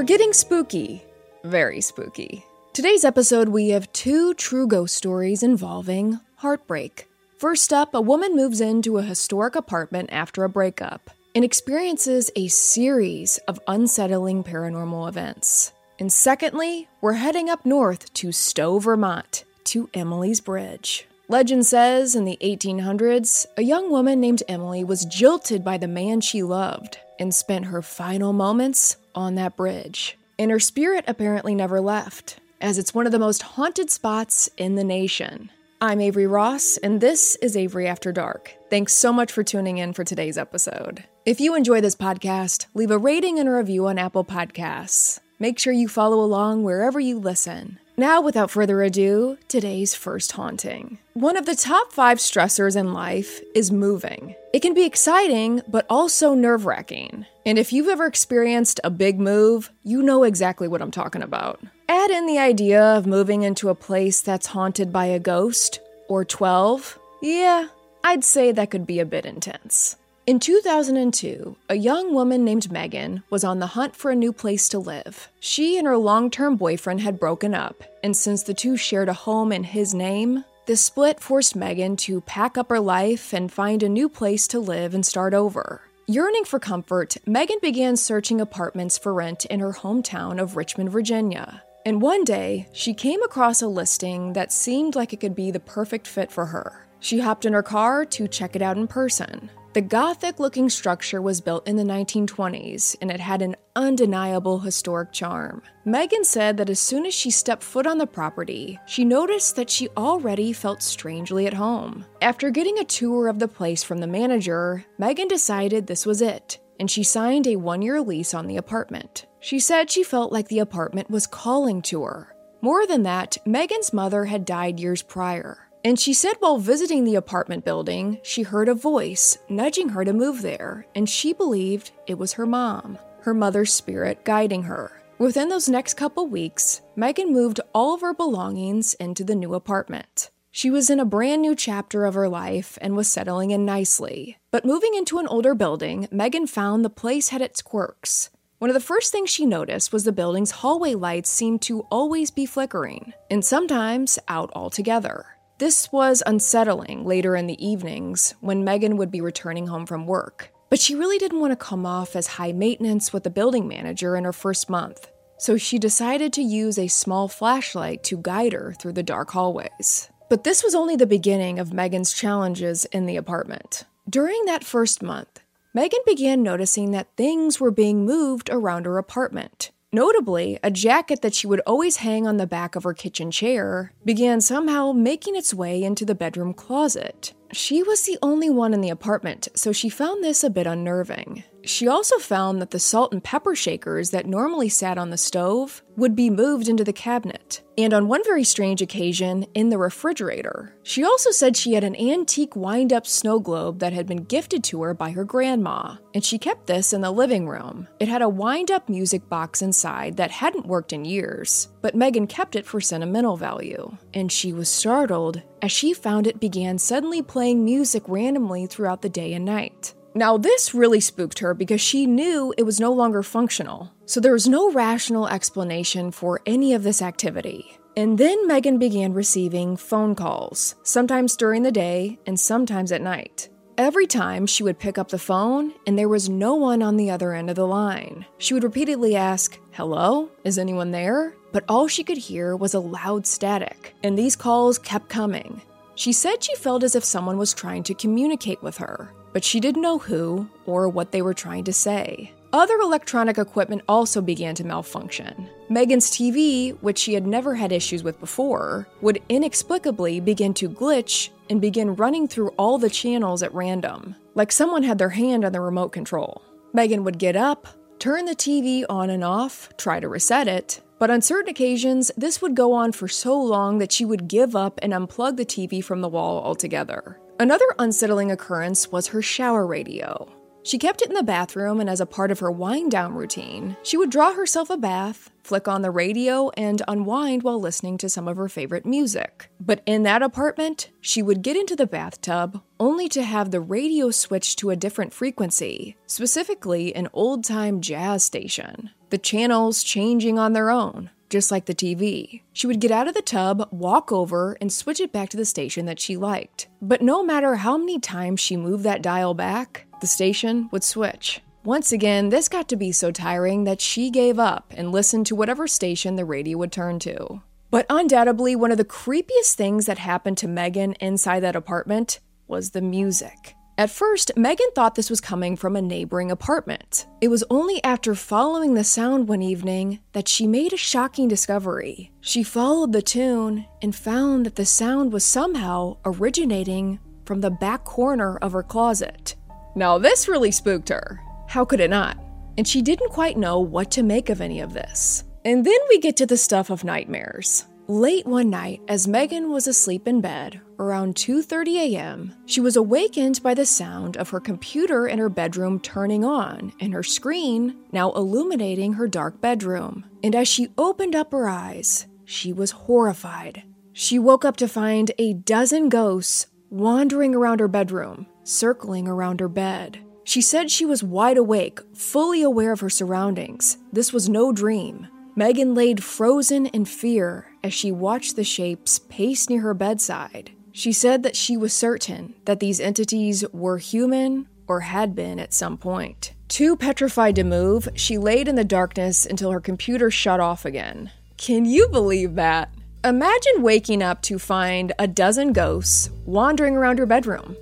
We're getting spooky. Very spooky. Today's episode, we have two true ghost stories involving heartbreak. First up, a woman moves into a historic apartment after a breakup and experiences a series of unsettling paranormal events. And secondly, we're heading up north to Stowe, Vermont, to Emily's Bridge. Legend says in the 1800s, a young woman named Emily was jilted by the man she loved and spent her final moments on that bridge. And her spirit apparently never left, as it's one of the most haunted spots in the nation. I'm Avery Ross, and this is Avery After Dark. Thanks so much for tuning in for today's episode. If you enjoy this podcast, leave a rating and a review on Apple Podcasts. Make sure you follow along wherever you listen. Now, without further ado, today's first haunting. One of the top five stressors in life is moving. It can be exciting, but also nerve wracking. And if you've ever experienced a big move, you know exactly what I'm talking about. Add in the idea of moving into a place that's haunted by a ghost, or 12. Yeah, I'd say that could be a bit intense. In 2002, a young woman named Megan was on the hunt for a new place to live. She and her long term boyfriend had broken up, and since the two shared a home in his name, the split forced Megan to pack up her life and find a new place to live and start over. Yearning for comfort, Megan began searching apartments for rent in her hometown of Richmond, Virginia. And one day, she came across a listing that seemed like it could be the perfect fit for her. She hopped in her car to check it out in person. The Gothic looking structure was built in the 1920s and it had an undeniable historic charm. Megan said that as soon as she stepped foot on the property, she noticed that she already felt strangely at home. After getting a tour of the place from the manager, Megan decided this was it, and she signed a one year lease on the apartment. She said she felt like the apartment was calling to her. More than that, Megan's mother had died years prior. And she said while visiting the apartment building, she heard a voice nudging her to move there, and she believed it was her mom, her mother's spirit guiding her. Within those next couple weeks, Megan moved all of her belongings into the new apartment. She was in a brand new chapter of her life and was settling in nicely. But moving into an older building, Megan found the place had its quirks. One of the first things she noticed was the building's hallway lights seemed to always be flickering, and sometimes out altogether. This was unsettling later in the evenings when Megan would be returning home from work. But she really didn't want to come off as high maintenance with the building manager in her first month. So she decided to use a small flashlight to guide her through the dark hallways. But this was only the beginning of Megan's challenges in the apartment. During that first month, Megan began noticing that things were being moved around her apartment. Notably, a jacket that she would always hang on the back of her kitchen chair began somehow making its way into the bedroom closet. She was the only one in the apartment, so she found this a bit unnerving. She also found that the salt and pepper shakers that normally sat on the stove would be moved into the cabinet, and on one very strange occasion, in the refrigerator. She also said she had an antique wind up snow globe that had been gifted to her by her grandma, and she kept this in the living room. It had a wind up music box inside that hadn't worked in years, but Megan kept it for sentimental value, and she was startled as she found it began suddenly playing music randomly throughout the day and night. Now, this really spooked her because she knew it was no longer functional, so there was no rational explanation for any of this activity. And then Megan began receiving phone calls, sometimes during the day and sometimes at night. Every time she would pick up the phone and there was no one on the other end of the line. She would repeatedly ask, Hello? Is anyone there? But all she could hear was a loud static, and these calls kept coming. She said she felt as if someone was trying to communicate with her, but she didn't know who or what they were trying to say. Other electronic equipment also began to malfunction. Megan's TV, which she had never had issues with before, would inexplicably begin to glitch and begin running through all the channels at random, like someone had their hand on the remote control. Megan would get up, turn the TV on and off, try to reset it, but on certain occasions, this would go on for so long that she would give up and unplug the TV from the wall altogether. Another unsettling occurrence was her shower radio. She kept it in the bathroom, and as a part of her wind down routine, she would draw herself a bath, flick on the radio, and unwind while listening to some of her favorite music. But in that apartment, she would get into the bathtub only to have the radio switch to a different frequency, specifically an old time jazz station. The channels changing on their own, just like the TV. She would get out of the tub, walk over, and switch it back to the station that she liked. But no matter how many times she moved that dial back, the station would switch. Once again, this got to be so tiring that she gave up and listened to whatever station the radio would turn to. But undoubtedly, one of the creepiest things that happened to Megan inside that apartment was the music. At first, Megan thought this was coming from a neighboring apartment. It was only after following the sound one evening that she made a shocking discovery. She followed the tune and found that the sound was somehow originating from the back corner of her closet. Now, this really spooked her. How could it not? And she didn't quite know what to make of any of this. And then we get to the stuff of nightmares. Late one night, as Megan was asleep in bed, around 2:30 a.m., she was awakened by the sound of her computer in her bedroom turning on and her screen now illuminating her dark bedroom. And as she opened up her eyes, she was horrified. She woke up to find a dozen ghosts wandering around her bedroom, circling around her bed. She said she was wide awake, fully aware of her surroundings. This was no dream. Megan laid frozen in fear as she watched the shapes pace near her bedside. She said that she was certain that these entities were human or had been at some point. Too petrified to move, she laid in the darkness until her computer shut off again. Can you believe that? Imagine waking up to find a dozen ghosts wandering around your bedroom.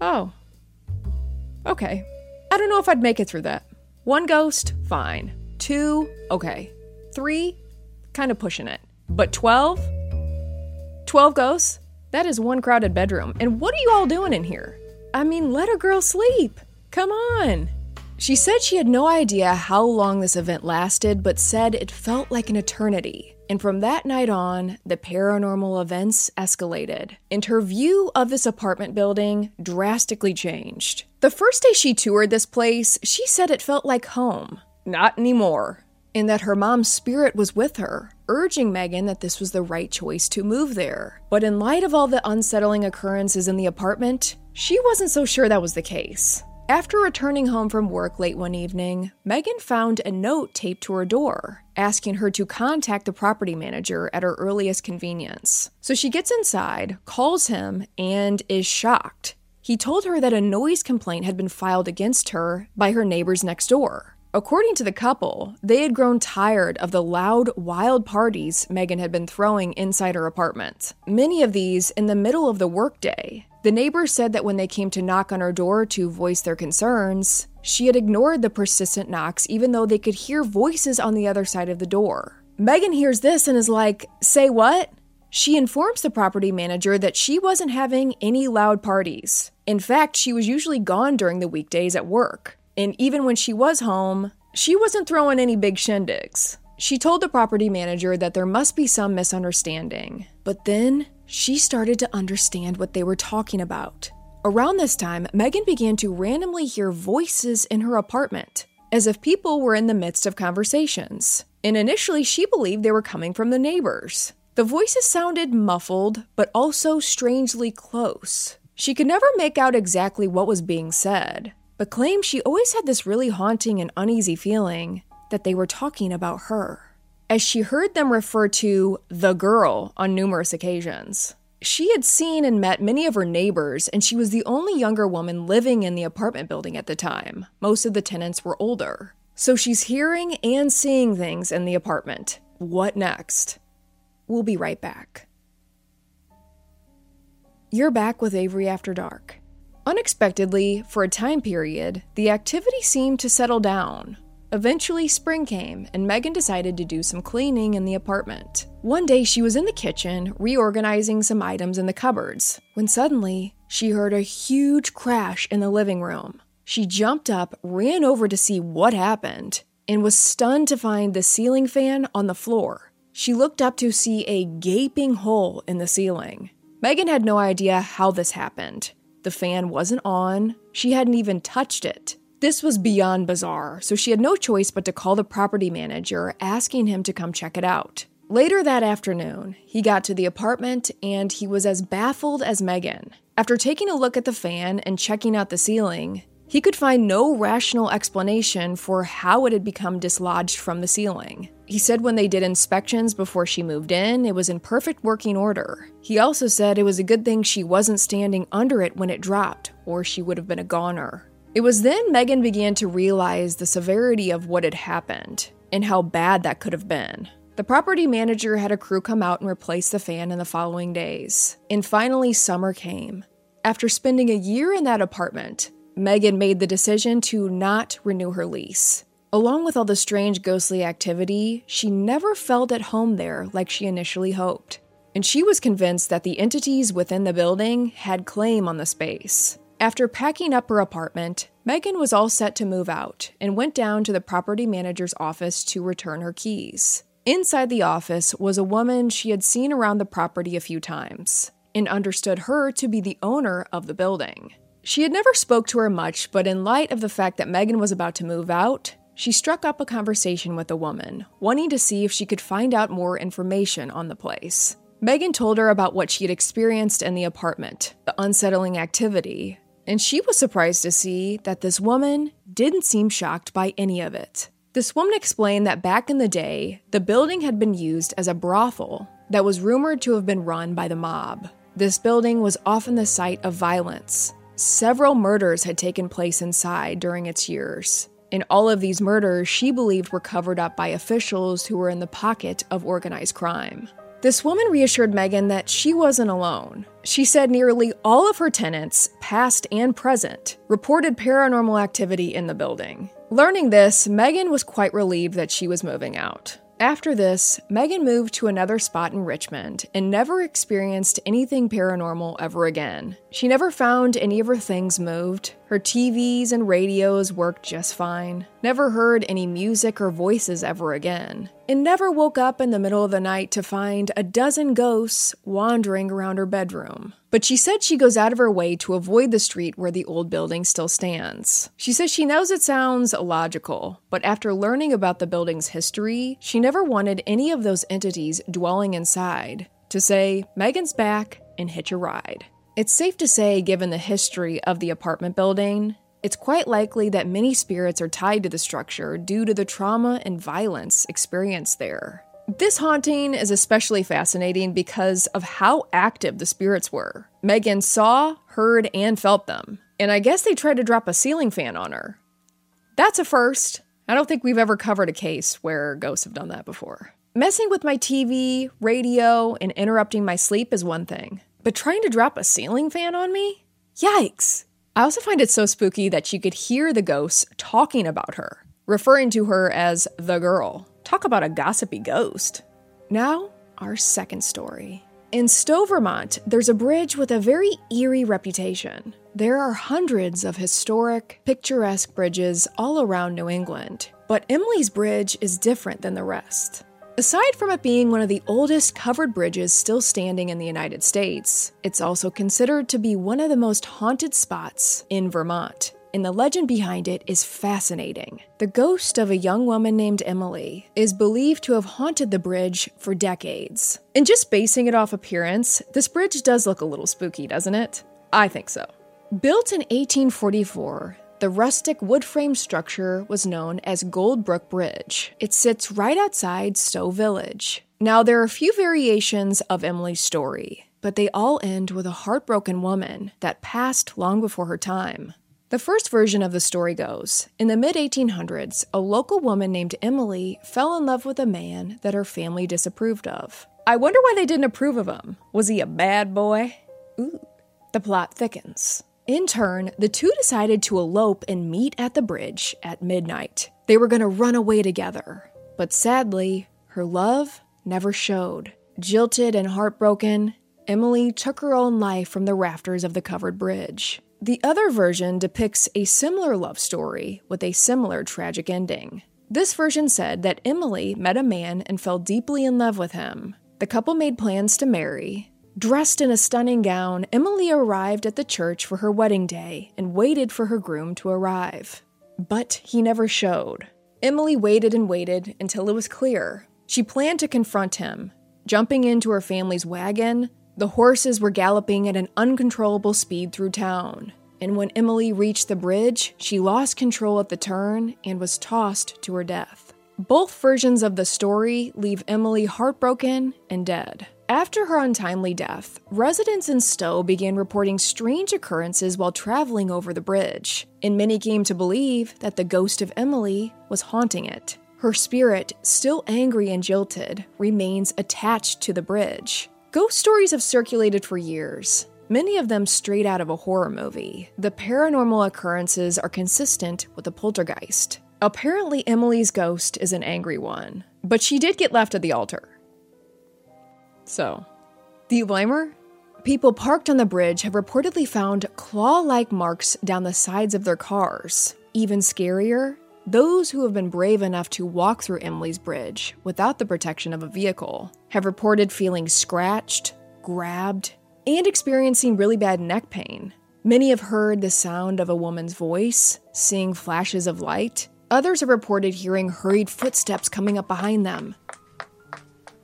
Oh. Okay. I don't know if I'd make it through that. One ghost, fine. Two, okay. Three, kind of pushing it. But 12? 12 ghosts? That is one crowded bedroom. And what are you all doing in here? I mean, let a girl sleep. Come on. She said she had no idea how long this event lasted, but said it felt like an eternity. And from that night on, the paranormal events escalated, and her view of this apartment building drastically changed. The first day she toured this place, she said it felt like home. Not anymore. And that her mom's spirit was with her, urging Megan that this was the right choice to move there. But in light of all the unsettling occurrences in the apartment, she wasn't so sure that was the case. After returning home from work late one evening, Megan found a note taped to her door, asking her to contact the property manager at her earliest convenience. So she gets inside, calls him, and is shocked. He told her that a noise complaint had been filed against her by her neighbors next door. According to the couple, they had grown tired of the loud, wild parties Megan had been throwing inside her apartment. Many of these in the middle of the workday. The neighbors said that when they came to knock on her door to voice their concerns, she had ignored the persistent knocks even though they could hear voices on the other side of the door. Megan hears this and is like, Say what? She informs the property manager that she wasn't having any loud parties. In fact, she was usually gone during the weekdays at work. And even when she was home, she wasn't throwing any big shindigs. She told the property manager that there must be some misunderstanding. But then she started to understand what they were talking about. Around this time, Megan began to randomly hear voices in her apartment, as if people were in the midst of conversations. And initially, she believed they were coming from the neighbors. The voices sounded muffled, but also strangely close. She could never make out exactly what was being said, but claimed she always had this really haunting and uneasy feeling that they were talking about her, as she heard them refer to the girl on numerous occasions. She had seen and met many of her neighbors, and she was the only younger woman living in the apartment building at the time. Most of the tenants were older. So she's hearing and seeing things in the apartment. What next? We'll be right back. You're back with Avery After Dark. Unexpectedly, for a time period, the activity seemed to settle down. Eventually, spring came, and Megan decided to do some cleaning in the apartment. One day, she was in the kitchen, reorganizing some items in the cupboards, when suddenly, she heard a huge crash in the living room. She jumped up, ran over to see what happened, and was stunned to find the ceiling fan on the floor. She looked up to see a gaping hole in the ceiling. Megan had no idea how this happened. The fan wasn't on, she hadn't even touched it. This was beyond bizarre, so she had no choice but to call the property manager, asking him to come check it out. Later that afternoon, he got to the apartment and he was as baffled as Megan. After taking a look at the fan and checking out the ceiling, he could find no rational explanation for how it had become dislodged from the ceiling. He said when they did inspections before she moved in, it was in perfect working order. He also said it was a good thing she wasn't standing under it when it dropped, or she would have been a goner. It was then Megan began to realize the severity of what had happened and how bad that could have been. The property manager had a crew come out and replace the fan in the following days. And finally, summer came. After spending a year in that apartment, Megan made the decision to not renew her lease. Along with all the strange ghostly activity, she never felt at home there like she initially hoped. And she was convinced that the entities within the building had claim on the space. After packing up her apartment, Megan was all set to move out and went down to the property manager's office to return her keys. Inside the office was a woman she had seen around the property a few times and understood her to be the owner of the building. She had never spoke to her much, but in light of the fact that Megan was about to move out, she struck up a conversation with the woman, wanting to see if she could find out more information on the place. Megan told her about what she had experienced in the apartment, the unsettling activity, and she was surprised to see that this woman didn't seem shocked by any of it. This woman explained that back in the day, the building had been used as a brothel that was rumored to have been run by the mob. This building was often the site of violence. Several murders had taken place inside during its years. And all of these murders she believed were covered up by officials who were in the pocket of organized crime. This woman reassured Megan that she wasn't alone. She said nearly all of her tenants, past and present, reported paranormal activity in the building. Learning this, Megan was quite relieved that she was moving out. After this, Megan moved to another spot in Richmond and never experienced anything paranormal ever again. She never found any of her things moved. Her TVs and radios worked just fine. Never heard any music or voices ever again. And never woke up in the middle of the night to find a dozen ghosts wandering around her bedroom. But she said she goes out of her way to avoid the street where the old building still stands. She says she knows it sounds illogical, but after learning about the building's history, she never wanted any of those entities dwelling inside to say, Megan's back and hitch a ride. It's safe to say, given the history of the apartment building, it's quite likely that many spirits are tied to the structure due to the trauma and violence experienced there. This haunting is especially fascinating because of how active the spirits were. Megan saw, heard, and felt them, and I guess they tried to drop a ceiling fan on her. That's a first. I don't think we've ever covered a case where ghosts have done that before. Messing with my TV, radio, and interrupting my sleep is one thing, but trying to drop a ceiling fan on me? Yikes! I also find it so spooky that she could hear the ghosts talking about her, referring to her as the girl. Talk about a gossipy ghost. Now, our second story. In Stowe, Vermont, there's a bridge with a very eerie reputation. There are hundreds of historic, picturesque bridges all around New England, but Emily's Bridge is different than the rest. Aside from it being one of the oldest covered bridges still standing in the United States, it's also considered to be one of the most haunted spots in Vermont and the legend behind it is fascinating. The ghost of a young woman named Emily is believed to have haunted the bridge for decades. And just basing it off appearance, this bridge does look a little spooky, doesn't it? I think so. Built in 1844, the rustic wood frame structure was known as Goldbrook Bridge. It sits right outside Stowe Village. Now, there are a few variations of Emily's story, but they all end with a heartbroken woman that passed long before her time. The first version of the story goes In the mid 1800s, a local woman named Emily fell in love with a man that her family disapproved of. I wonder why they didn't approve of him. Was he a bad boy? Ooh. The plot thickens. In turn, the two decided to elope and meet at the bridge at midnight. They were going to run away together. But sadly, her love never showed. Jilted and heartbroken, Emily took her own life from the rafters of the covered bridge. The other version depicts a similar love story with a similar tragic ending. This version said that Emily met a man and fell deeply in love with him. The couple made plans to marry. Dressed in a stunning gown, Emily arrived at the church for her wedding day and waited for her groom to arrive. But he never showed. Emily waited and waited until it was clear. She planned to confront him. Jumping into her family's wagon, the horses were galloping at an uncontrollable speed through town. And when Emily reached the bridge, she lost control at the turn and was tossed to her death. Both versions of the story leave Emily heartbroken and dead. After her untimely death, residents in Stowe began reporting strange occurrences while traveling over the bridge, and many came to believe that the ghost of Emily was haunting it. Her spirit, still angry and jilted, remains attached to the bridge. Ghost stories have circulated for years, many of them straight out of a horror movie. The paranormal occurrences are consistent with a poltergeist. Apparently, Emily's ghost is an angry one, but she did get left at the altar. So, the Limer? People parked on the bridge have reportedly found claw like marks down the sides of their cars. Even scarier, those who have been brave enough to walk through Emily's bridge without the protection of a vehicle have reported feeling scratched, grabbed, and experiencing really bad neck pain. Many have heard the sound of a woman's voice, seeing flashes of light. Others have reported hearing hurried footsteps coming up behind them,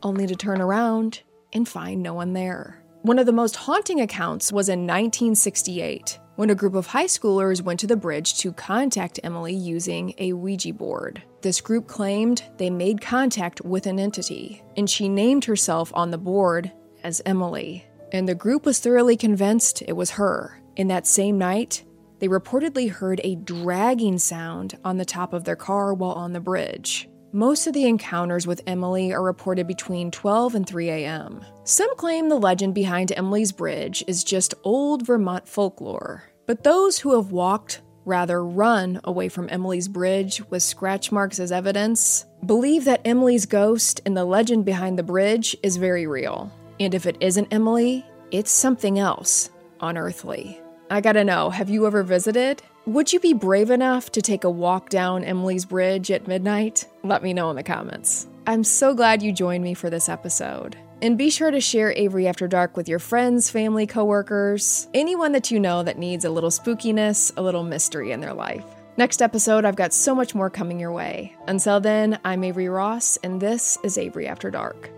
only to turn around and find no one there. One of the most haunting accounts was in 1968 when a group of high schoolers went to the bridge to contact Emily using a Ouija board. This group claimed they made contact with an entity, and she named herself on the board as Emily. And the group was thoroughly convinced it was her. In that same night, they reportedly heard a dragging sound on the top of their car while on the bridge. Most of the encounters with Emily are reported between 12 and 3 a.m. Some claim the legend behind Emily's Bridge is just old Vermont folklore, but those who have walked, rather run, away from Emily's Bridge with scratch marks as evidence believe that Emily's ghost and the legend behind the bridge is very real. And if it isn't Emily, it's something else, unearthly. I gotta know, have you ever visited? Would you be brave enough to take a walk down Emily's Bridge at midnight? Let me know in the comments. I'm so glad you joined me for this episode. And be sure to share Avery After Dark with your friends, family, coworkers, anyone that you know that needs a little spookiness, a little mystery in their life. Next episode, I've got so much more coming your way. Until then, I'm Avery Ross, and this is Avery After Dark.